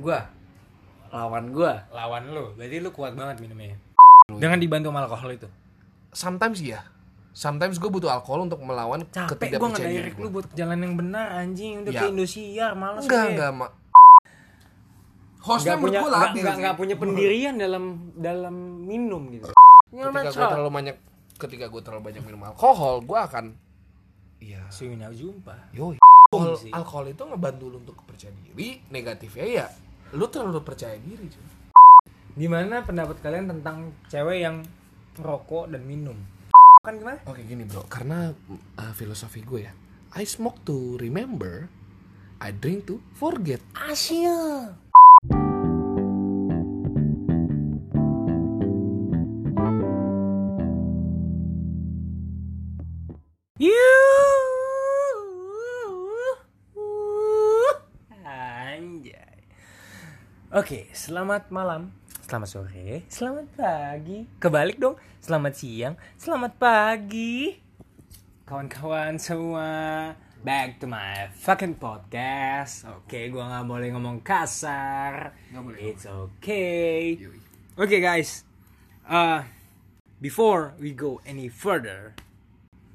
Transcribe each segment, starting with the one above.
gua. Lawan gua. Lawan lu. Berarti lu kuat banget minumnya. Dengan dibantu sama alkohol itu? Sometimes ya sometimes gue butuh alkohol untuk melawan capek gua nggak ketidakpercayaan direct diri lu buat jalan yang benar anjing. Udah Ya. kayak Indosiar males enggak gue. enggak nggak hostnya punya menurut gue nggak labil nggak sih. nggak punya pendirian dalam dalam minum gitu. Ketika gue terlalu banyak ketika gue terlalu banyak minum alkohol gue akan iya. Suina jumpa. Yoi. Boom alkohol, alkohol itu ngebantu lu untuk percaya diri negatifnya ya lu terlalu percaya diri cuy gimana pendapat kalian tentang cewek yang rokok dan minum kan gimana Oke gini bro, karena uh, filosofi gue ya, I smoke to remember, I drink to forget. Asia Anjay. Oke, selamat malam, selamat sore, selamat pagi. Kebalik dong, selamat siang, selamat pagi. Kawan-kawan semua, back to my fucking podcast. Oke, gua nggak boleh ngomong kasar. It's okay. Oke guys, uh, before we go any further,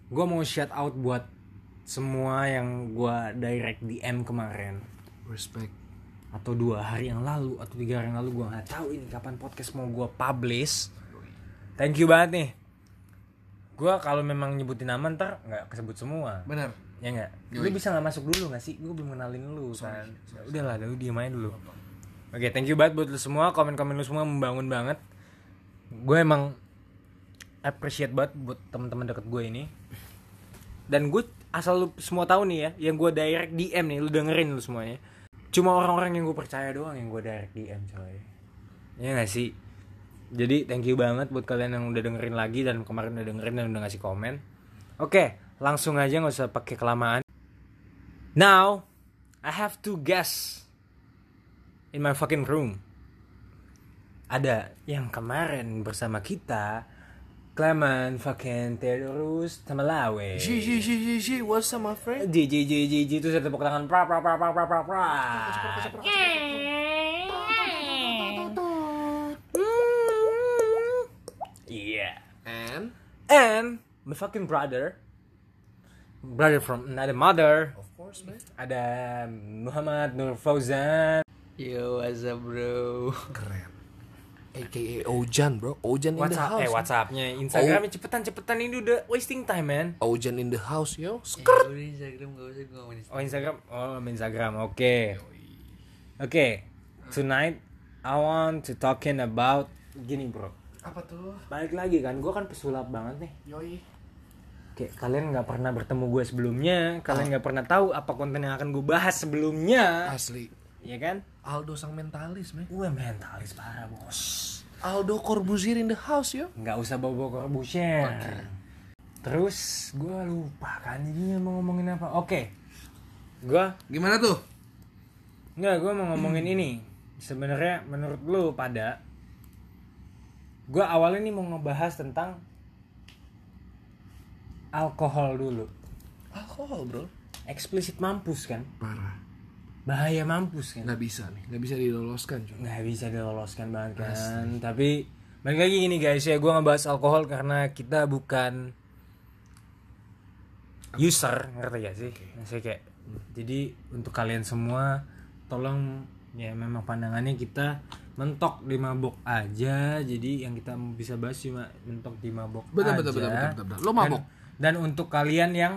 gua mau shout out buat semua yang gua direct DM kemarin Respect. Atau dua hari yang lalu atau tiga hari yang lalu gue nggak tahu ini kapan podcast mau gue publish. Thank you banget nih. Gue kalau memang nyebutin nama ntar nggak kesebut semua. Bener. ya nggak? Lu bisa nggak masuk dulu nggak sih? Gue belum kenalin lu kan? Ya udahlah lu diem aja dulu. Oke thank you banget buat lu semua. Komen komen lu semua membangun banget. Gue emang appreciate banget buat teman-teman deket gue ini. Dan gue asal lu semua tahu nih ya yang gue direct DM nih lu dengerin lu semuanya cuma orang-orang yang gue percaya doang yang gue direct DM coy. Ya gak sih? Jadi thank you banget buat kalian yang udah dengerin lagi dan kemarin udah dengerin dan udah ngasih komen. Oke langsung aja nggak usah pakai kelamaan. Now I have two guests in my fucking room. Ada yang kemarin bersama kita Clement fucking Theodorus sama Lawe Shi shi shi shi shi, what's up my friend? Ji ji ji ji ji itu saya tepuk tangan pra pra pra pra pra pra pra. Iya. And And my fucking brother, brother from another mother, of course man. ada Muhammad Nur Fauzan. yo what's up bro Keren. AKA Ojan bro, Ojan in the WhatsApp, house. eh WhatsAppnya, Instagramnya cepetan cepetan ini udah wasting time man. Ojan in the house yo. ya udah Instagram gak usah gue ngomongin Oh Instagram, oh Instagram, oke. Oke, tonight I want to talking about gini bro. Apa tuh? Balik lagi kan, gue kan pesulap banget nih. Yoi. Kayak kalian nggak pernah bertemu gue sebelumnya, kalian nggak pernah tahu apa konten yang akan gue bahas sebelumnya, Asli. ya kan? Aldo sang mentalis man. Gue mentalis parah bos. Aldo Corbuzier in the house yo. Nggak usah bawa-bawa korbusnya. Terus gue lupa kan ini mau ngomongin apa? Oke, gue Gimana tuh? nggak gue mau ngomongin ini. Sebenarnya menurut lu pada, gue awalnya nih mau ngebahas tentang alkohol dulu. Alkohol bro. Eksplisit mampus kan? Parah. Bahaya mampus kan? Nggak bisa nih, nggak bisa diloloskan cuy. nggak bisa diloloskan banget kan tapi balik lagi gini guys ya gue ngebahas alkohol karena kita bukan user ngerti gak sih Maksudnya kayak jadi untuk kalian semua tolong ya memang pandangannya kita mentok di mabok aja jadi yang kita bisa bahas cuma mentok di mabok Betul, aja betul, betul, betul, betul, betul. Lo Dan- mabok? dan, untuk kalian yang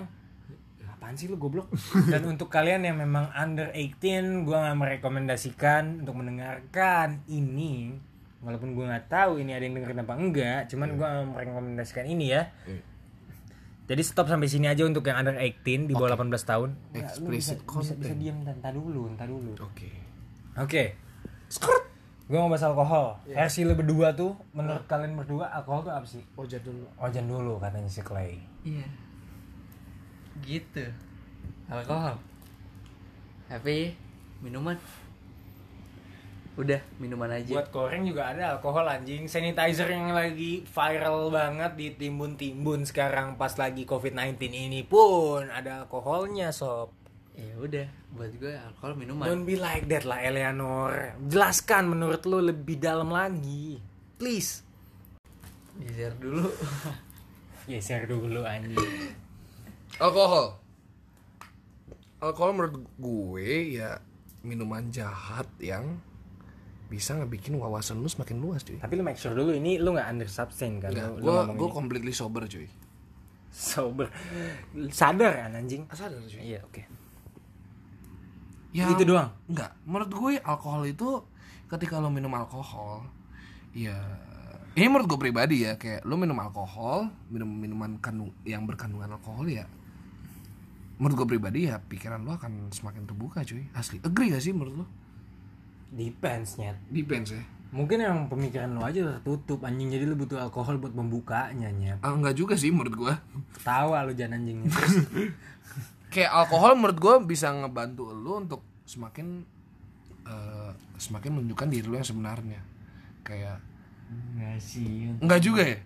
apaan sih lu goblok? Dan untuk kalian yang memang under 18 gua nggak merekomendasikan untuk mendengarkan ini. Walaupun gua nggak tahu ini ada yang dengerin apa enggak cuman gua nggak merekomendasikan ini ya. Iya. jadi stop sampai sini aja untuk yang under 18 di bawah 18 tahun. Explicit bisa, bisa, bisa content. diam entar dulu entar dulu. Oke. oke. Gua mau bahas alkohol. Versi lu berdua tuh menurut kalian berdua alkohol tuh apa sih? Ojan dulu. ojan dulu katanya si Clay. Iya gitu alkohol tapi minuman udah minuman aja Buat koreng juga ada alkohol anjing. Sanitizer yang lagi viral banget ditimbun-timbun sekarang pas lagi COVID-19 ini pun ada alkoholnya sob. ya udah buat gue alkohol minuman Don't be like that lah Eleanor. Jelaskan menurut lu lebih dalam lagi. Please. di share dulu Ya share dulu anjing. Alkohol. Alkohol menurut gue ya minuman jahat yang bisa ngebikin wawasan lu semakin luas cuy. Tapi lu make sure dulu ini lu nggak under sustain kan? Enggak, Lu- lu gue gue completely sober cuy. sober. Sadar kan anjing? Sadar cuy. Iya, oke. Ya, Itu doang? Enggak, menurut gue alkohol itu ketika lo minum alkohol, ya ini menurut gue pribadi ya kayak lo minum alkohol, minum minuman kandung yang berkandungan alkohol ya. Menurut gue pribadi ya pikiran lo akan semakin terbuka cuy. Asli. Agree gak sih menurut lo? Depends nyet. Depends ya. Mungkin emang pemikiran lu aja tertutup anjing jadi lu butuh alkohol buat membukanya nyet. Ah, enggak juga sih menurut gue. Tawa lu jangan anjing. Kayak alkohol menurut gue bisa ngebantu lo untuk semakin eh, semakin menunjukkan diri lo yang sebenarnya. Kayak Enggak sih. enggak juga ya?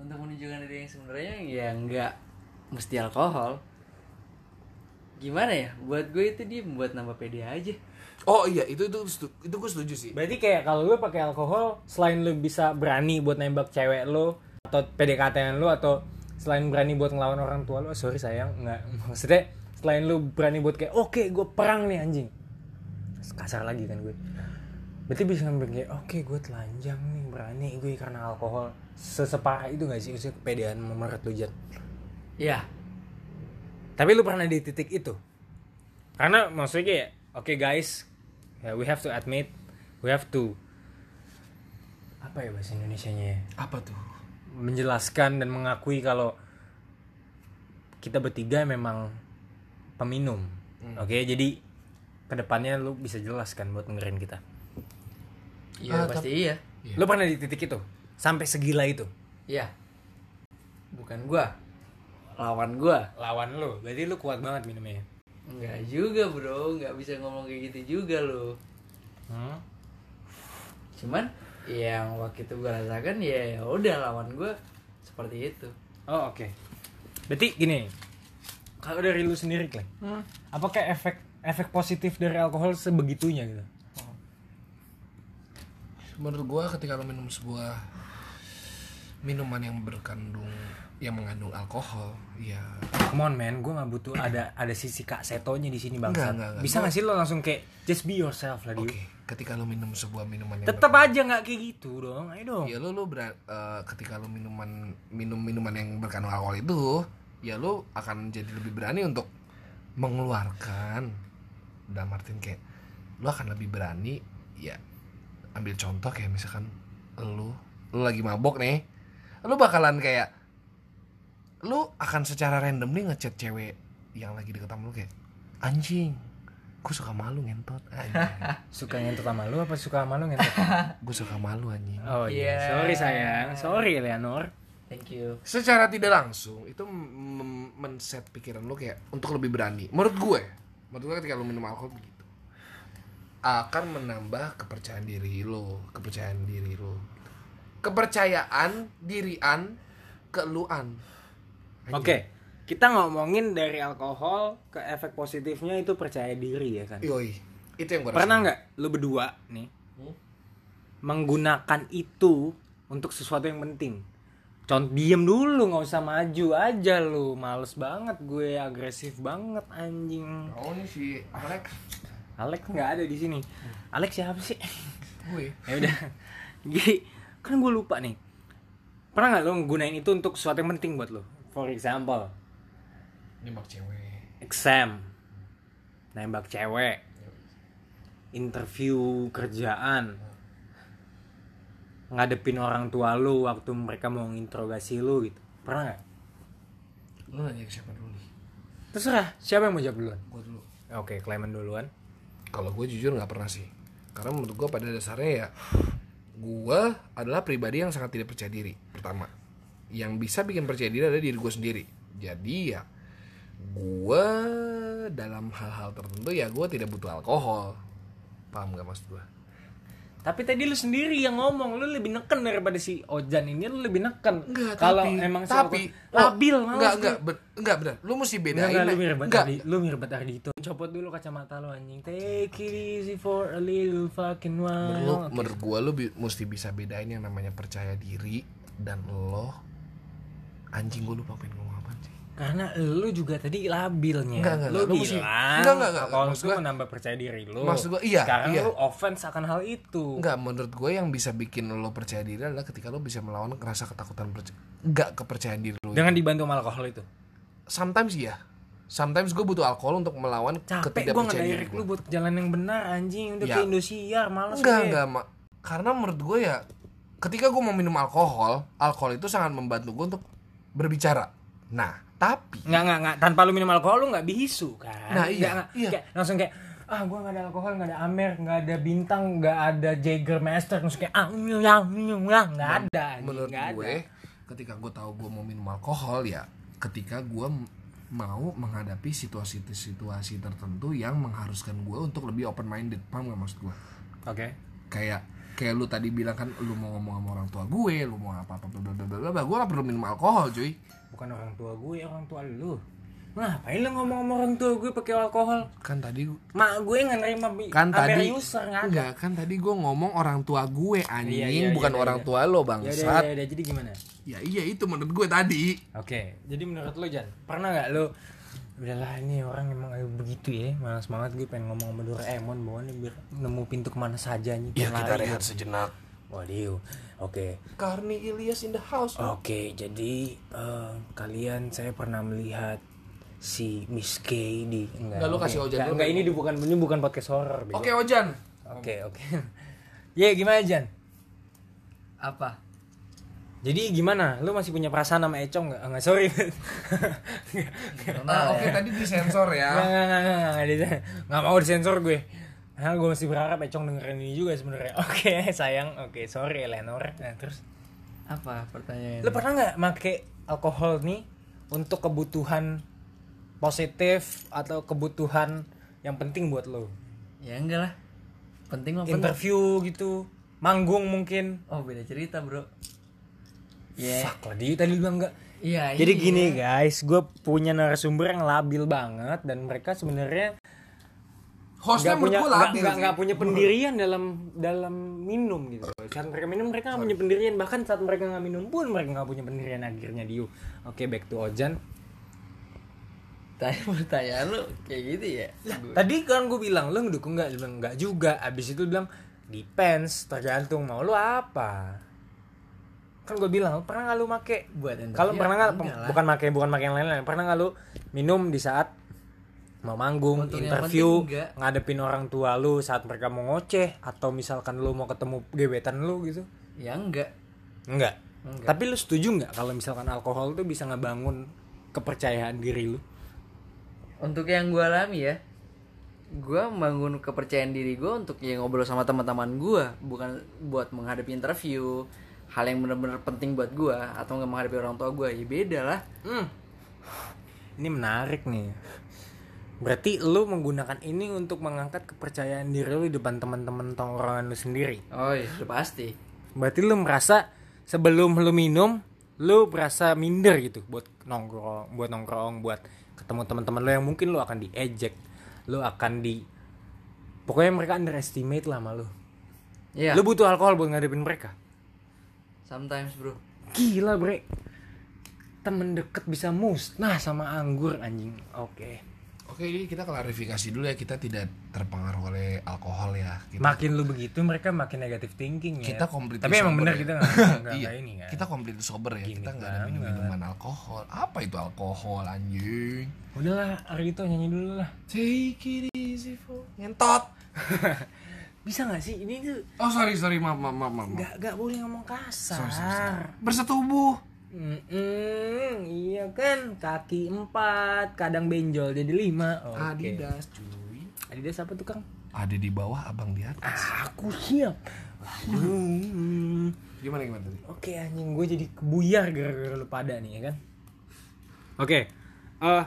untuk menunjukkan diri yang sebenarnya ya nggak mesti alkohol gimana ya buat gue itu dia membuat nambah pede aja Oh iya, itu itu setu- itu gue setuju sih. Berarti kayak kalau lu pakai alkohol selain lu bisa berani buat nembak cewek lu atau PDKT lu atau selain berani buat ngelawan orang tua lu, oh, sorry sayang, enggak. Maksudnya selain lu berani buat kayak oke gue perang nih anjing. Kasar lagi kan gue. Berarti bisa ngambil kayak oke gue telanjang nih berani gue karena alkohol. Seseparah itu gak sih usia kepedean menurut lu Jan? ya Tapi lu pernah di titik itu? Karena maksudnya kayak oke guys, ya we have to admit, we have to apa ya bahasa Indonesianya ya? Apa tuh? Menjelaskan dan mengakui kalau kita bertiga memang peminum. Oke, jadi ke depannya lu bisa jelaskan buat dengerin kita. iya Ah, pasti iya Lu pernah di titik itu? Sampai segila itu? iya bukan gua lawan gua Lawan lu, berarti lu kuat banget minumnya. Enggak juga bro, nggak bisa ngomong kayak gitu juga lo. Hmm? Cuman yang waktu itu gue rasakan ya ya udah lawan gue seperti itu. Oh oke. Berarti gini, kalau dari lu sendiri Clay, apakah efek efek positif dari alkohol sebegitunya gitu? Menurut gua ketika lo minum sebuah minuman yang berkandung yang mengandung alkohol, ya Come on man, gue nggak butuh ada ada sisi kak setonya di sini bang. Enggak, enggak, enggak. Bisa nggak sih lo langsung kayak just be yourself lah dia. Ketika lo minum sebuah minuman yang Tetap aja nggak kayak gitu dong, ayo dong. ya lo lo ber- eh, ketika lo minuman minum minuman yang berkandung alkohol itu, ya lo akan jadi lebih berani untuk mengeluarkan dalam artian kayak lo akan lebih berani ya ambil contoh kayak misalkan lo lo lagi mabok nih lo bakalan kayak lo akan secara random nih ngechat cewek yang lagi deket sama lo kayak anjing gue suka malu ngentot anjing Suka ngentot sama lu apa suka sama lu ngentot? gue suka malu anjing Oh iya, Iya. sorry sayang, sorry Leonor. Thank you. secara tidak langsung itu men-set pikiran lo kayak untuk lebih berani menurut gue menurut gue ketika lo minum alkohol begitu akan menambah kepercayaan diri lo kepercayaan diri lo kepercayaan dirian keluan Oke, kita ngomongin dari alkohol ke efek positifnya itu percaya diri ya kan. yoi itu yang gue Pernah nggak lu berdua nih menggunakan itu untuk sesuatu yang penting? Contoh diem dulu nggak usah maju aja lu, males banget gue agresif banget anjing. oh ini si Alex Alex nggak ada di sini. Alex siapa sih? gue ya udah. Jadi kan gue lupa nih. Pernah nggak lu gunain itu untuk sesuatu yang penting buat lu? For example, nembak cewek exam, nembak cewek, interview kerjaan, ngadepin orang tua lu waktu mereka mau nginterogasi lu gitu. Pernah nggak? lo nanya ke siapa dulu nih Terserah, siapa yang mau jawab duluan? gue dulu Oke, Clement duluan. kalau gue jujur nggak pernah sih karena menurut gue pada dasarnya ya gue adalah pribadi yang sangat tidak percaya diri pertama yang bisa bikin percaya diri adalah diri gue sendiri jadi ya gue dalam hal-hal tertentu ya gue tidak butuh alkohol paham gak maksud gue Tapi tadi lu sendiri yang ngomong, lu lebih neken daripada si Ojan ini, lu lebih neken. Kalau tapi, emang si tapi Ojan- labil oh, malas enggak, enggak, ber- enggak benar. Lu mesti bedain. enggak, lu mirip banget enggak. Ardi, lu mirip banget Ardito. Copot dulu kacamata lu anjing. Take it easy for a little fucking while. menurut gua lu bi- mesti bisa bedain yang namanya percaya diri dan lo anjing gua lupa pengen ngomong apa sih. Karena lu juga tadi labilnya. Enggak, enggak, lu. Lu bilang enggak, enggak, enggak. kalau Maksud itu gua- menambah percaya diri lu. Maksud gua, iya, Sekarang iya. lu offense akan hal itu. Enggak, menurut gue yang bisa bikin lo percaya diri adalah ketika lo bisa melawan rasa ketakutan percaya enggak kepercayaan diri lo. Dengan dibantu sama alkohol itu. Sometimes iya. Sometimes gue butuh alkohol untuk melawan Capek gue. lu buat jalan yang benar anjing. Udah Ya. kayak Indosiar, males Enggak, gue. enggak, Mak. Karena menurut gue ya ketika gue mau minum alkohol, alkohol itu sangat membantu gue untuk berbicara. Nah, tapi Nggak, nggak, nggak. Tanpa lu minum alkohol lu nggak bisu kan? Nah, iya, nggak. iya. Kayak, langsung kayak ah gua nggak ada alkohol nggak ada amer nggak ada bintang nggak ada Jagermeister terus kayak ah nyulang nyulang nggak ada anjing, menurut ada. gue ketika gue tahu gue mau minum alkohol ya ketika gue mau menghadapi situasi-situasi tertentu yang mengharuskan gue untuk lebih open minded paham gak maksud gue oke kayak kayak lu tadi bilang kan lu mau ngomong sama orang tua gue lu mau apa apa bla bla bla bla gue gak perlu minum alkohol cuy. Bukan orang tua gue orang tua lu. Ngapain lu ngomong sama orang tua gue pakai alkohol? Kan tadi mak gue nggak nerima kan amer tadi user ada. Enggak kan tadi gue ngomong orang tua gue anjing. Iya, iya, bukan iya, orang iya. tua lo ya udah bangsat ya udah jadi gimana? Ya iya itu menurut gue tadi. Oke jadi menurut lu Jan pernah nggak lu udahlah ini orang emang ayo begitu ya malas banget gue pengen ngomong sama Doraemon bawa nih biar nemu pintu ke mana saja nih ya kita lari. rehat sejenak Waduh, oke. Karni Ilyas in the house Oke, jadi eh, kalian saya pernah melihat si Miss K di enggak. Enggak, lu kasih Ojan Enggak, dulu, enggak, ini bukan ini bukan podcast horror. bego. oke Ojan Oke, oke. Ya, gimana Jan? Apa? Jadi gimana? Lu masih punya perasaan sama Econg enggak? Enggak, sorry. nah oke tadi disensor ya Enggak, enggak, enggak, enggak, enggak, mau disensor gue. Nah, gue masih berharap Econg dengerin ini juga sebenarnya. Oke, sayang. Oke, sorry Eleanor. Nah, terus Apa pertanyaannya? Lu pernah nggak make alkohol nih untuk kebutuhan positif atau kebutuhan yang penting buat lo? Ya enggak lah. Penting penting. Interview gitu, manggung mungkin. Oh beda cerita bro. Ya. Fuck lah dia tadi bilang enggak. Iya. Jadi iya. gini guys, gue punya narasumber yang labil banget dan mereka sebenarnya hostnya punya gue labil nggak punya pendirian dalam dalam minum gitu. Saat mereka minum mereka nggak punya pendirian bahkan saat mereka nggak minum pun mereka nggak punya pendirian akhirnya Dio. Oke back to Ojan. Tanya pertanyaan lu kayak gitu ya. Gua- Tadi kan gue bilang lu ngedukung nggak? Dia bilang nggak juga. Abis itu bilang depends tergantung mau lu apa. Kan gue bilang pernah nggak lu make? Buat Kalau pernah nggak? Bukan make bukan make yang lain-lain. Pernah nggak lu minum di saat mau manggung, Untuk yang interview, penting ngadepin orang tua lu saat mereka mau ngoceh atau misalkan lu mau ketemu gebetan lu gitu? Ya enggak. Enggak. Enggak. Tapi lu setuju nggak kalau misalkan alkohol tuh bisa ngebangun kepercayaan diri lu? Untuk yang gue alami ya, gue membangun kepercayaan diri gue untuk ya ngobrol sama teman-teman gue, bukan buat menghadapi interview, hal yang benar-benar penting buat gue atau nggak menghadapi orang tua gue, ya beda lah. Hmm. Ini menarik nih. Berarti lu menggunakan ini untuk mengangkat kepercayaan diri lu di depan teman-teman tongkrongan lu sendiri. Oh iya, udah pasti. Berarti lu merasa sebelum lu minum, lu merasa minder gitu buat nongkrong, buat nongkrong, buat ketemu teman-teman lu yang mungkin lu akan diejek, lu akan di pokoknya mereka underestimate lah sama lu. Iya. Lu butuh alkohol buat ngadepin mereka. Sometimes bro. Gila bre Temen deket bisa musnah sama anggur anjing Oke Oke, ini kita klarifikasi dulu ya, kita tidak terpengaruh oleh alkohol ya. Kita, Makin lu begitu mereka makin negatif thinking ya kita completely Tapi emang sober bener ya. kita gak, gak, iya, gak ini kan kita completely sober ya, kita nggak ada minum minuman alkohol. Apa itu alkohol anjing? Udahlah Arito nyanyi dulu lah Take it easy for ngentot. Bisa gak sih ini tuh Oh sorry sorry maaf maaf maaf. maaf. Gak, gak boleh ngomong kasar Sorry, sorry, sorry. Bersetubuh. Mm-mm, Iya kan kaki empat kadang benjol jadi lima Oke Adidas cuy. Adidas apa tuh Kang? Ada di bawah, abang di atas. Aku siap Aduh. Gimana gimana tadi? Oke anjing gue jadi kebuyar gara-gara lu pada nih ya kan. Oke. eh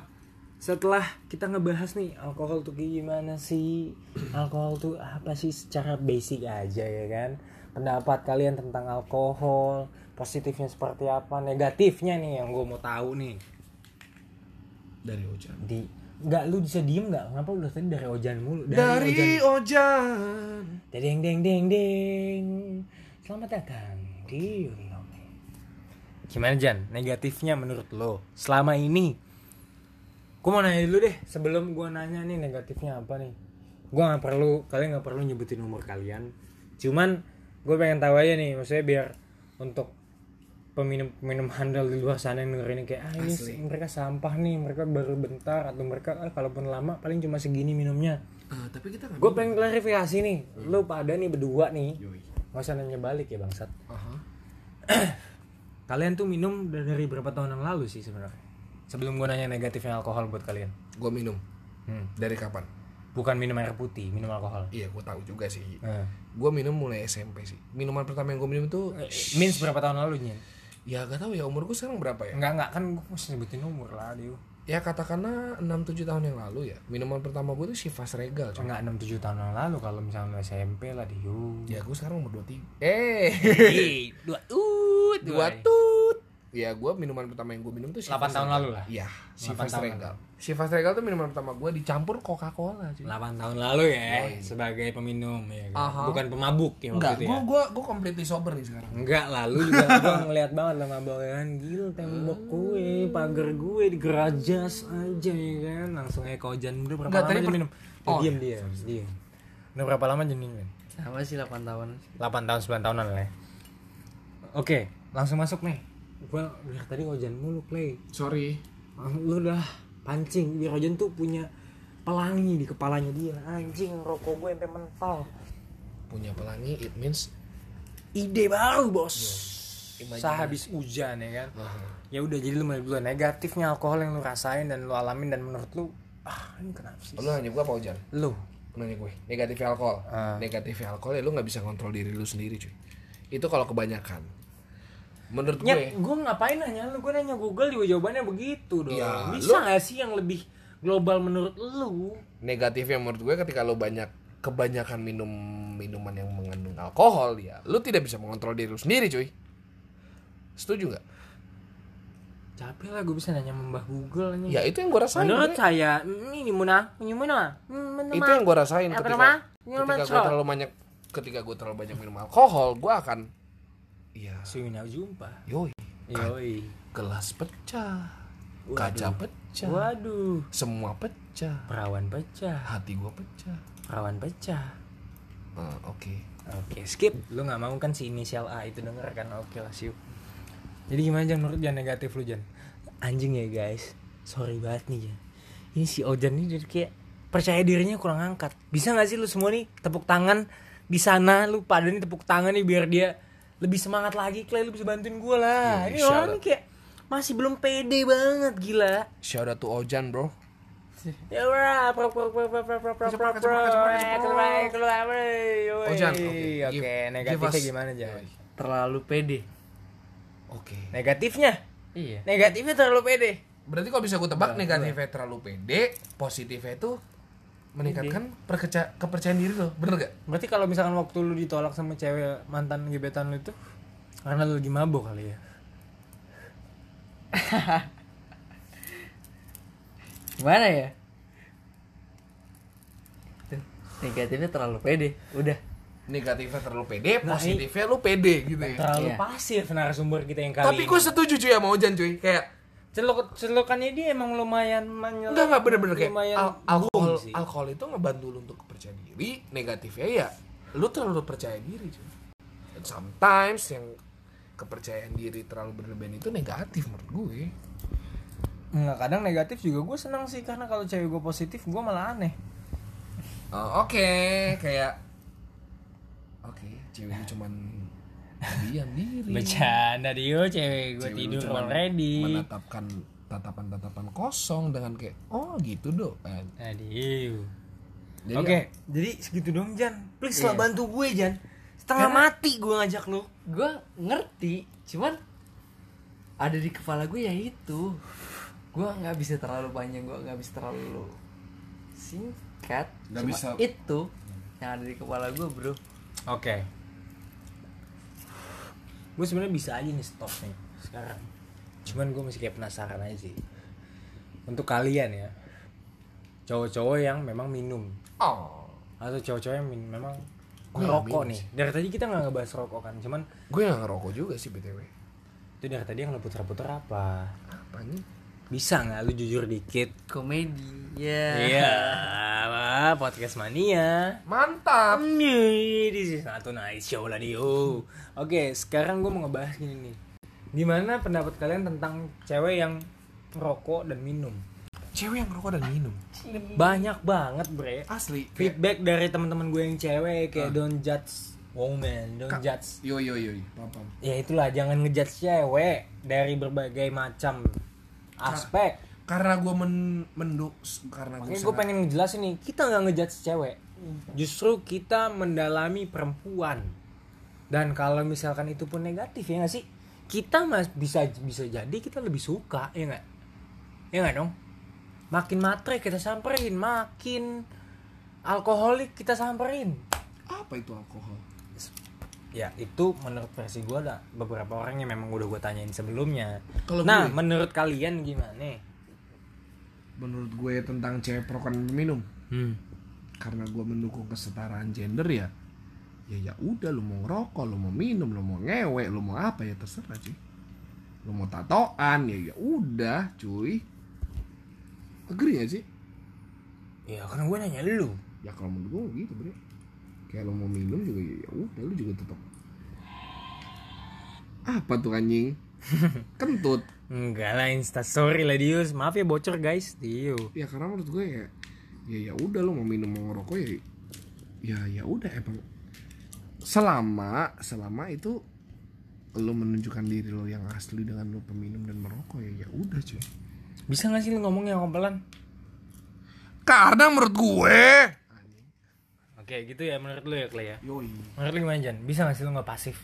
setelah kita ngebahas nih alkohol tuh kayak gimana sih? Alkohol tuh apa sih? Secara basic aja ya kan? Pendapat kalian tentang alkohol positifnya seperti apa negatifnya nih yang gue mau tahu nih. Dari Ojan di nggak lu bisa diem nggak? Kenapa udah tadi dari ojan mulu? Dari ojan Ojan deng deng deng deng. Selamat datang di gimana Jan? Negatifnya menurut lo? Selama ini gue mau nanya dulu deh sebelum gue nanya nih negatifnya apa nih? Gue nggak perlu kalian nggak perlu nyebutin umur kalian. Cuman gue pengen tahu aja nih maksudnya biar untuk peminum peminum handal di luar sana yang dengerin ini kayak ah ini Asli. mereka sampah nih mereka baru bentar atau mereka ah, kalaupun lama paling cuma segini minumnya. Eh, tapi kita gue pengen klarifikasi nih lu pada nih berdua nih Yoi. nggak usah nanya balik ya bangsat. Aha. kalian tuh minum dari berapa tahun yang lalu sih sebenarnya sebelum gue nanya negatifnya alkohol buat kalian. Gue minum. Hmm. dari kapan? Bukan minum air putih minum alkohol. Iya gue tahu juga sih. Nah. gue minum mulai SMP sih. Minuman pertama yang gue minum tuh Eh, Mins berapa tahun lalu nyen ya gak tahu ya umur gue sekarang berapa ya? Enggak enggak kan gue mesti sebutin umur lah Dio ya katakanlah 6-7 tahun yang lalu ya. Minuman pertama gue tuh Chivas Regal enggak enam tujuh tahun yang lalu kalau misalnya SMP lah Dio ya gue sekarang umur 23 eh dua tut dua. Tut ya gue minuman pertama yang gue minum tuh 8 tahun lalu lah? iya Delapan tahun Regal Chivas Regal tuh minuman pertama gue dicampur Coca Cola cuy 8 tahun lalu ya Yoi. sebagai peminum ya kan? Aha. bukan pemabuk ya waktu enggak itu gue ya gue gue completely sober nih sekarang Enggak lah, lu juga gua ngeliat banget ya kan Gila tembok gue, pagar gue digerajas aja ya kan Langsung aja ke ojan Udah berapa Enggak, lama tadi minum? Oh. Oh. Diam dia, diam Udah berapa lama aja minum? sama sih 8 tahun 8 tahun, 9 tahunan lah ya Oke, langsung masuk nih Gua dari tadi ojan mulu play sorry. Lu udah pancing, biar ojan tuh punya pelangi di kepalanya dia. Anjing, rokok gue sampai mental. Punya pelangi it means Ide baru bos. Imajinasi. Sehabis hujan ya kan? Aha. ya udah jadi lu mulai dulu negatifnya alkohol yang lu rasain dan lu alamin dan menurut lu ah ini kenapa sih? Lu nanya gue apa Ojan? Lu. Nanya gue negatifnya alkohol. Ah. negatifnya alkohol ya lu nggak bisa kontrol diri lu sendiri cuy. Itu kalau kebanyakan menurut gue Nyet, gue ngapain nanya lu? Gue nanya Google juga jawabannya begitu dong. Ya, bisa lu- nggak sih yang lebih global menurut lu? Negatifnya menurut gue ketika lu banyak kebanyakan minum minuman yang mengandung alkohol ya lu tidak bisa mengontrol diri lu sendiri cuy. Setuju nggak? Capek lah gue bisa nanya mbah Google nih ya itu yang gue rasain menurut gue. saya ini mana ini mana itu yang gue rasain Apa ketika ketika gue terlalu banyak ketika gue terlalu banyak minum alkohol gue akan iya. Suina jumpa. Yoi. Yoi. gelas pecah. Kaca pecah. Waduh. Semua pecah. Perawan pecah. Hati gue pecah. Perawan pecah. Ah, oke. Oke, skip. Lu nggak mau kan si inisial A itu denger kan? Oke lah, siu. Jadi gimana Jan? Menurut Jan negatif lu Jan? Anjing ya guys. Sorry banget nih Jan. Ini si Ojan nih jadi kayak percaya dirinya kurang angkat. Bisa nggak sih lu semua nih tepuk tangan di sana? Lu pada nih tepuk tangan nih biar dia lebih semangat lagi Clay lu bisa bantuin gue lah. Yoi, ini orang kayak masih belum pede banget gila. shout out to Ojan bro Ya udah, pro pro pro pro pro pro pro pro pro. Ojan oke negatifnya gimana Jan? Yoi. terlalu pede oke Negatifnya? iya Negatifnya terlalu pede. berarti kalau bisa gue tebak negatifnya terlalu pede positifnya itu meningkatkan perkeca- kepercayaan diri lo. Bener gak Berarti kalau misalkan waktu lu ditolak sama cewek mantan gebetan lu itu karena lu lagi mabok kali ya. gimana ya? Tuh, negatifnya terlalu pede. Udah. Negatifnya terlalu pede Nah, positifnya lu pede gitu ya. Terlalu Iya. pasif narasumber kita yang kali tapi ini. gue setuju cuy sama Ojan cuy. Kayak celuk celukannya dia emang lumayan menyeluk. enggak enggak bener-bener kayak lumayan al- alkohol sih. alkohol itu ngebantu lu untuk kepercayaan diri negatifnya ya lu terlalu percaya diri cuy Dan sometimes yang kepercayaan diri terlalu berlebihan itu negatif menurut gue Enggak, kadang negatif juga gue senang sih karena kalau cewek gue positif gue malah aneh. Oh, oke kayak oke cewek lu cuman diam diri Bercanda dia cewek gue tidur cuman already. menatapkan tatapan-tatapan kosong dengan kayak oh gitu dong. Jadi Oke, jadi segitu dong Jan. Please lah Iya. bantu gue Jan. Setengah Karena- mati gue ngajak lu. gue ngerti cuman ada di kepala gue ya itu gue nggak bisa terlalu panjang gue nggak bisa terlalu singkat Nggak Cuma bisa. itu yang ada di kepala gue bro Oke. Gue sebenarnya bisa aja nih stop nih sekarang. Cuman gue masih kayak penasaran aja sih. Untuk kalian ya, cowok-cowok yang memang minum oh atau cowok-cowok yang min- memang ngerokok nih. Dari tadi kita nggak ngebahas rokok kan, cuman gue nggak ngerokok juga sih btw itu dari tadi yang lo puter-puter apa? apa nih Bisa nggak lu jujur dikit? komedi ya Iya, podcast mania. mantap Nih, this is not nice show lah Dio. Oke, sekarang gue mau ngebahas gini nih. Gimana pendapat kalian tentang cewek yang rokok dan minum? cewek yang ngerokok dan minum Banyak banget, bre. asli kayak Feedback dari teman-teman gue yang cewek kayak don't judge woman, don't Ka- judge. yo yo yo paham paham. Ya itulah, jangan ngejudge cewek dari berbagai macam aspek. Karena gue men menduk karena gue gue pengen ngejelasin nih, kita nggak ngejudge cewek. Justru kita mendalami perempuan. Dan kalau misalkan itu pun negatif ya nggak sih? Kita mas bisa bisa jadi kita lebih suka ya nggak? Ya nggak dong? Makin matre kita samperin, makin alkoholik kita samperin. apa itu alkohol Ya itu menurut versi gue ada beberapa orang yang memang udah gue tanyain sebelumnya. Kalau nah gue- menurut kalian gimana? Menurut gue tentang cewek perokan dan minum. Hmm. karena gue mendukung kesetaraan gender ya ya ya udah lu mau ngerokok lu mau minum lu mau ngewe lu mau apa ya terserah cuy lu mau tatoan ya ya udah cuy. Agree gak sih? Ya karena gue nanya lu. ya kalau menurut gue gitu bre. Kayak lu mau minum juga ya ya udah lu juga tetap apa tuh anjing? Kentut Enggak lah instastory lah Dius. Maaf ya bocor guys. Dio ya karena menurut gue ya ya ya udah lu mau minum mau ngerokok ya ya ya udah emang. Selama selama itu lu menunjukkan diri lo yang asli dengan lu peminum dan merokok ya ya udah cuy. Bisa gak sih lu ngomong yang pelan? karena menurut gue. Oke gitu ya menurut lu ya Clay ya? Yoi. Menurut lu gimana Jan? Bisa gak sih lu gak pasif?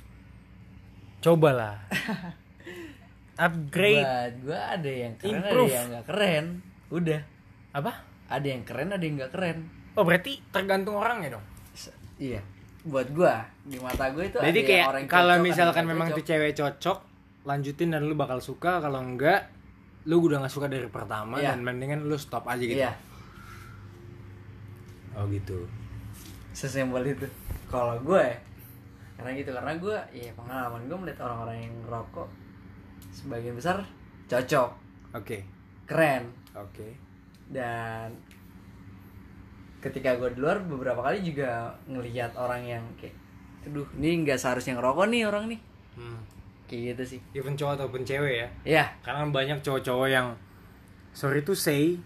Cobalah Upgrade. Buat gue ada yang keren Improve. ada yang nggak keren. Udah. Apa? ada yang keren ada yang nggak keren. Oh berarti tergantung orangnya dong? Se- iya. Buat gue di mata gue itu Jadi kayak orang kalau cocok, misalkan memang nggak tuh cocok. cewek cocok Lanjutin dan lu bakal suka. Kalau enggak Lu udah gak suka dari pertama Iya. Dan mendingan lu stop aja gitu. Iya. Oh gitu. Sesimpel itu. Kalau gue karena gitu karena gue ya pengalaman gue melihat orang-orang yang ngerokok sebagian besar cocok Oke. keren. Oke. Dan ketika gue di luar beberapa kali juga ngelihat orang yang kayak aduh ini nggak seharusnya ngerokok nih orang nih. Hmm. kayak gitu sih. Even cowok ataupun cewek ya. Ya Karena banyak cowok-cowok yang sorry to say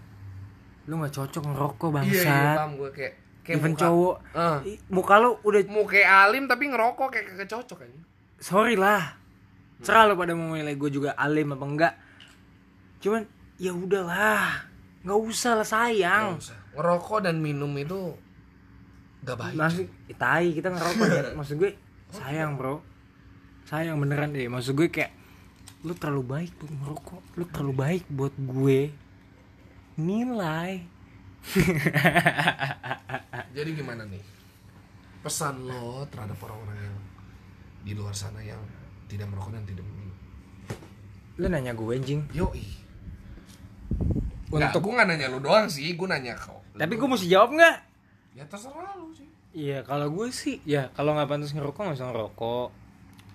lu nggak cocok ngerokok iya iya bangsat. paham gue kayak kayak Even muka, cowok i- muka lu udah mau kayak alim tapi ngerokok kayak kagak cocok aja sorry lah. Serah lu pada mau nilai gue juga alim apa enggak. Cuman ya udahlah. nggak usah lah sayang. Nggak usah. ngerokok dan minum itu gak baik Maksud tai kita ngerokok ya. Maksud gue sayang, Bro. Sayang beneran deh. Maksud gue kayak lu terlalu baik buat ngerokok. Lu terlalu baik buat gue. Nilai. Jadi gimana nih? Pesan lo terhadap orang-orang yang di luar sana yang tidak merokok dan tidak minum. lu nanya gue anjing. Yoi. Nggak, Untuk gue gak nanya lu doang sih, gue nanya kau. tapi gue mesti jawab nggak? Ya terserah lu sih. Iya, kalau gue sih ya kalau nggak pantas ngerokok nggak usah ngerokok.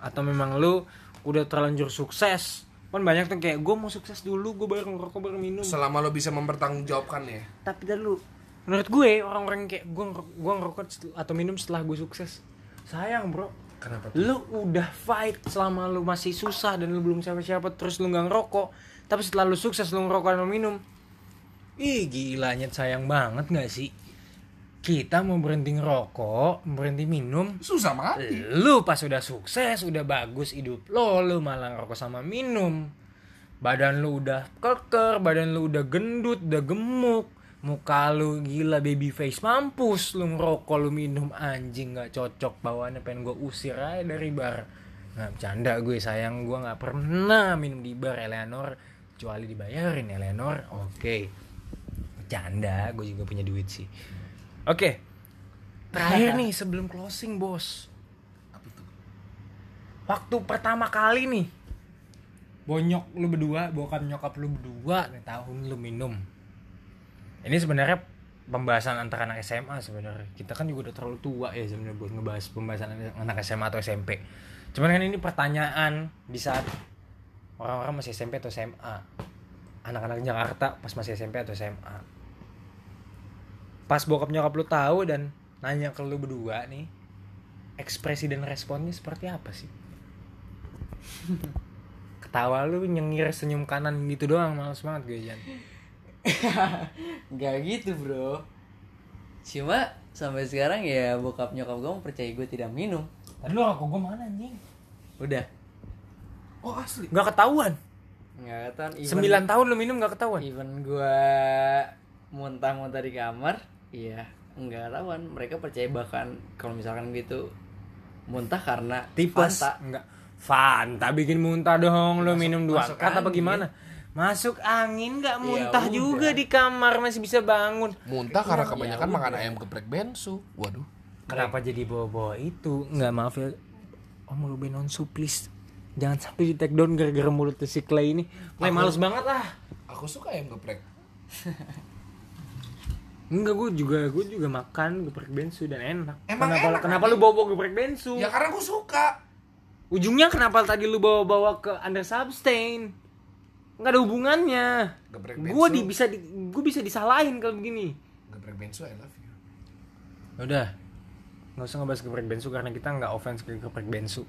Atau memang lu udah terlanjur sukses. Kan banyak tuh kayak gue mau sukses dulu, gue baru ngerokok baru minum. Selama lo bisa mempertanggungjawabkan ya. Tapi lu menurut gue orang-orang kayak gue ngerokok, gue ngerokok atau minum setelah gue sukses. Sayang, Bro. Kenapa tuh? Lu udah fight selama lu masih susah dan lu belum siapa-siapa terus lu nggak ngerokok. Tapi setelah lu sukses lu ngerokok dan lu minum. Ih, gila nyet sayang banget gak sih? Kita mau berhenti ngerokok, berhenti minum, Susah mati. Lu pas udah sukses, udah bagus hidup lo, lu malah ngerokok sama minum. Badan lu udah keker, badan lu udah gendut, udah gemuk. Muka lu gila baby face. Mampus lu ngerokok lu minum. Anjing nggak cocok bawaannya. Pengen gue usir aja dari bar. Nggak bercanda gue sayang. Gue nggak pernah minum di bar Eleanor. Kecuali dibayarin Eleanor. Oke. Bercanda gue juga punya duit sih. Oke. Terakhir nih sebelum closing bos. Apa tuh? waktu pertama kali nih. Bonyok lu berdua bokap nyokap lu berdua nih tahun lu minum ini sebenarnya pembahasan antara anak SMA sebenarnya. Kita kan juga udah terlalu tua ya sebenarnya buat ngebahas pembahasan anak SMA atau SMP cuman kan ini pertanyaan di saat orang-orang masih SMP atau SMA anak-anak Jakarta pas masih SMP atau SMA pas bokap nyokap lu tahu dan nanya ke lu berdua nih ekspresi dan responnya seperti apa sih? Ketawa lu nyengir senyum kanan gitu doang males banget gue Jan Gak gitu bro. Cuma sampai sekarang ya bokap nyokap gue percaya gue tidak minum. Tadi lu rokok gue mana anjing? Udah. Oh asli. Gak ketahuan? Nggak ketahuan. Even, Sembilan tahun lu minum gak ketahuan? Even gue muntah-muntah di kamar Iya nggak ketahuan. Mereka percaya bahkan kalau misalkan gitu Muntah karena Tipes. Fanta. Enggak Fanta bikin muntah dong lu minum dua masuk kat apa gimana? Masuk angin gak Ya muntah udah. juga di kamar masih bisa bangun Muntah karena kebanyakan ya makan ayam geprek bensu. Waduh. Kenapa jadi bawa-bawa itu? Nggak maaf ya Om lu Benonsu please Jangan sampai di take down gara-gara mulutnya si Clay ini Clay males banget lah Aku suka ayam geprek. Enggak, gue juga gue juga makan geprek bensu dan enak. Emang kenapa enak, kenapa lu bawa geprek bensu? Ya karena aku suka. Ujungnya kenapa tadi lu bawa-bawa ke under sustain? Enggak ada hubungannya. Gue di bisa di, gue bisa disalahin kalau begini. Geprek bensu I love you. Udah. Nggak usah ngebahas geprek bensu karena kita nggak offense ke geprek bensu.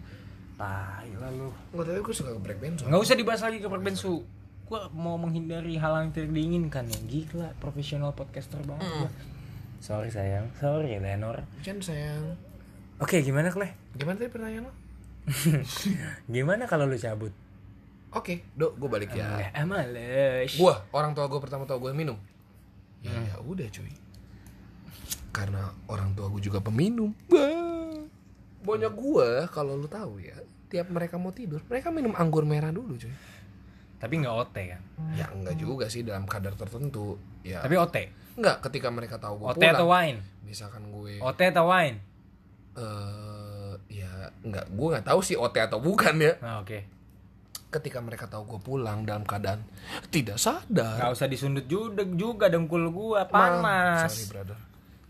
Tai lah lu. Enggak tapi aku suka geprek bensu. Nggak usah dibahas lagi geprek bensu. Gue mau menghindari hal yang tidak diinginkan ya. Gila, profesional podcaster banget gua. Sorry sayang, sorry Lenor. Jan sayang. Oke, gimana Clay? Gimana tadi pertanyaan lo? Gimana kalau lu cabut? Oke, dok, gue balik ya. Ah, males. Gua, orang tua gue pertama tau gue minum. Ya, ya udah cuy. Karena orang tua gue juga peminum. Bah. Banyak gue, kalau lu tahu ya, tiap mereka mau tidur, mereka minum anggur merah dulu cuy. Tapi nggak OT kan? Ya enggak juga sih dalam kadar tertentu. Ya Tapi OT. enggak ketika mereka tahu gue OT pulang. atau wine? Misalkan gue OT atau wine? eh ya enggak gue nggak tahu sih OT atau bukan ya. Nah, oke. Ketika mereka tahu gue pulang dalam keadaan tidak sadar. Nggak usah disundut juga, juga dengkul gua Ma- panas. Sorry brother.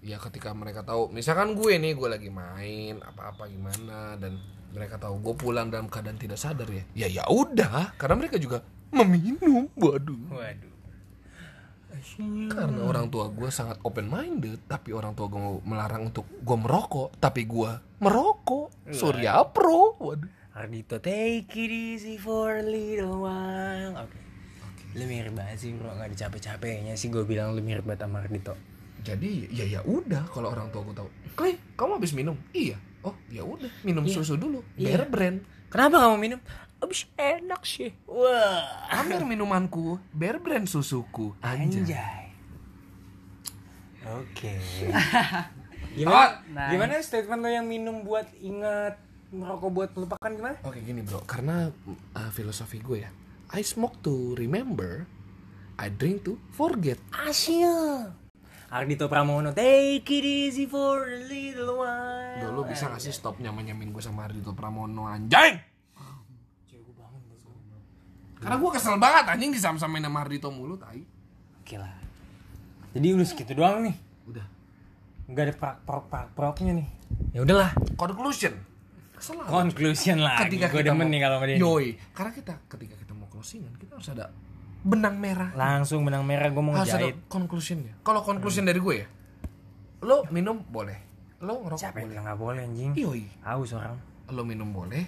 Ya ketika mereka tahu, misalkan gue nih gue lagi main apa-apa gimana dan mereka tahu gue pulang dalam keadaan tidak sadar ya. Ya ya udah, karena mereka juga meminum. Waduh. Waduh. Karena orang tua gue sangat open minded, tapi orang tua gue melarang untuk gue merokok, tapi gue merokok. Surya Pro. Waduh. Ardito, take it easy for a little while. Oke. Lu mirip banget sih bro, nggak dicapek-capeknya sih gue bilang lu mirip banget sama Ardito. Jadi ya ya udah kalau orang tua gue tahu. Clay, kamu habis minum? Iya. Oh ya udah, minum susu dulu. Iya. Bear brand. Kenapa kamu minum? Abis enak sih. Wah. Ambil minumanku, Bear brand susuku. Anjay. Anjay. Oke. gimana? Nice. Gimana statement lo yang minum buat ingat merokok buat melupakan gimana? Oke gini bro, karena uh, filosofi gue ya, I smoke to remember, I drink to forget. Asyik. Ardito Pramono, take it easy for a little while. Dulu bisa gak sih stop nyaman-nyamin gue sama Ardito Pramono anjing? Karena gue kesel banget anjing disam-samain sama Ardito mulu tai. Oke lah. Jadi udah segitu doang nih. Udah. Nggak ada prak prok prak proknya nih. Ya udahlah. Conclusion. Kesel lah. Conclusion lah. ketika Gue demen mau- nih kalau dia. Yoi, karena kita ketika kita mau closingan kita harus ada benang merah. Langsung benang merah gue mau harus ada ngejahit. conclusionnya. Kalau conclusion dari gue ya, lo minum boleh, lo ngerokok Siapa yang boleh. nggak boleh anjing? Yoi, Haus orang. lo minum boleh,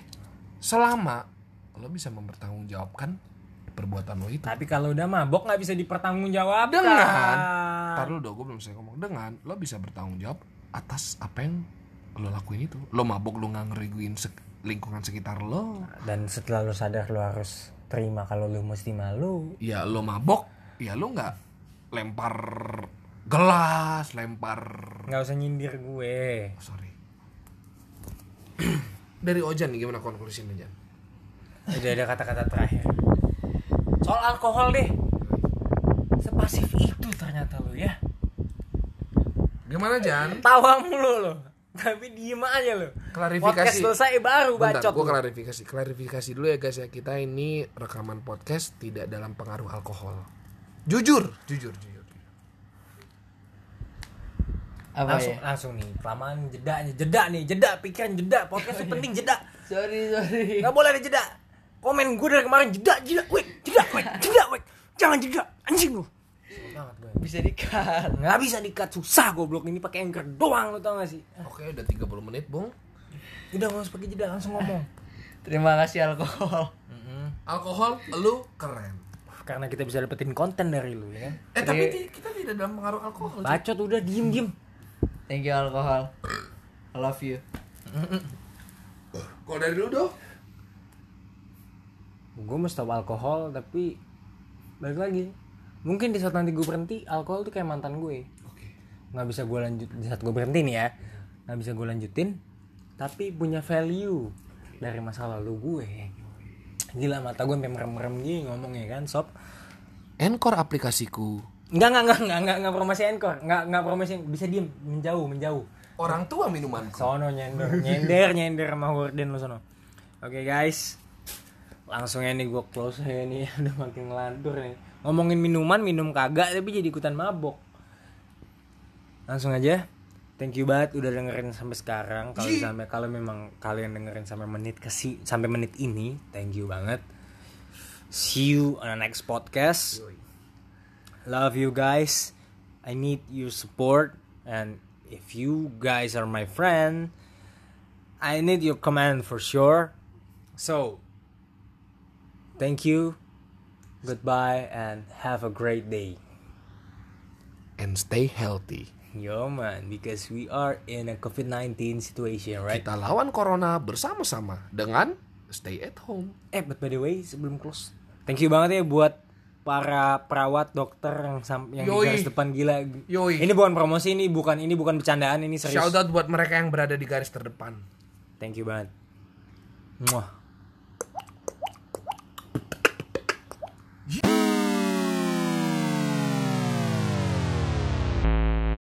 selama lo bisa mempertanggungjawabkan perbuatan lo itu. Tapi kalau udah mabok nggak bisa dipertanggungjawabkan. Dengan, tar dulu dong, gue belum selesai ngomong. Dengan lo bisa bertanggung jawab atas apa yang lo lakuin itu. Lo mabok, lo nggak ngereguin sek- lingkungan sekitar lo. Dan setelah lu sadar lu harus terima kalau lu mesti malu. Ya lo mabok, ya lo nggak lempar gelas, lempar Nggak usah nyindir gue. Oh, sorry. Dari Ojan nih gimana konklusinya Jan? Udah ada kata-kata terakhir. soal alkohol deh sepasif itu ternyata lo ya Gimana Jan? tawa mulu lo tapi diem aja lo Klarifikasi. podcast selesai baru Bentar, bacot gue klarifikasi. Klarifikasi dulu ya guys ya. Kita ini rekaman podcast tidak dalam pengaruh alkohol. Jujur, jujur, jujur. Apa langsung ya? langsung nih kelamaan jeda nih jeda nih jeda pikiran jeda podcast itu penting jeda Sorry, sorry. nggak boleh ada jeda komen gue dari kemarin jeda jeda wek jeda wek jeda wek jangan jeda anjing lu banget gue Bisa di-cut. nggak bisa dikat susah goblok ini pakai anchor doang lu tau gak sih Oke, udah 30 menit, Bung. udah nggak usah pakai jeda langsung ngomong Terima kasih alkohol. Alkohol lu keren. karena kita bisa dapetin konten dari lu ya Eh, tapi ti- kita tidak dalam pengaruh alkohol. bacot udah diem diem Thank you alkohol. I love you. Kalau dari lu dong? gue mesti tahu alkohol tapi balik lagi mungkin di saat nanti gue berhenti alkohol tuh kayak mantan gue. Nggak bisa gue lanjut di saat gue berhenti nih ya. Nggak bisa gue lanjutin tapi punya value dari masa lalu gue. Gila mata gue merem-merem gini ngomongnya kan sob. Encore aplikasiku. nggak nggak nggak nggak nggak nggak promosi encore. Nggak nggak promosi bisa diem menjauh menjauh. Orang tua minumanku. sono nyender nyender nyender sama horden lo sono. Oke guys. Langsung nih gue close aja nih udah makin ngelantur nih ngomongin minuman minum kagak tapi jadi ikutan mabok. Langsung aja. Thank you banget udah dengerin sampai sekarang. Kalau sampai kalau memang kalian dengerin sampai menit ke si- sampai menit ini thank you banget. See you on the next podcast. Love you guys. I need your support. And if you guys are my friend i need your command for sure. So thank you goodbye and have a great day And stay healthy. yo man because we are in a covid-19 situation right Kita lawan corona bersama-sama dengan stay at home. eh but by the way sebelum close thank you banget ya buat para perawat dokter yang yang di Yoi. garis depan gila Yoi. ini bukan promosi ini bukan ini bukan bercandaan ini serius Shout out buat mereka yang berada di garis terdepan. Thank you banget. Muah.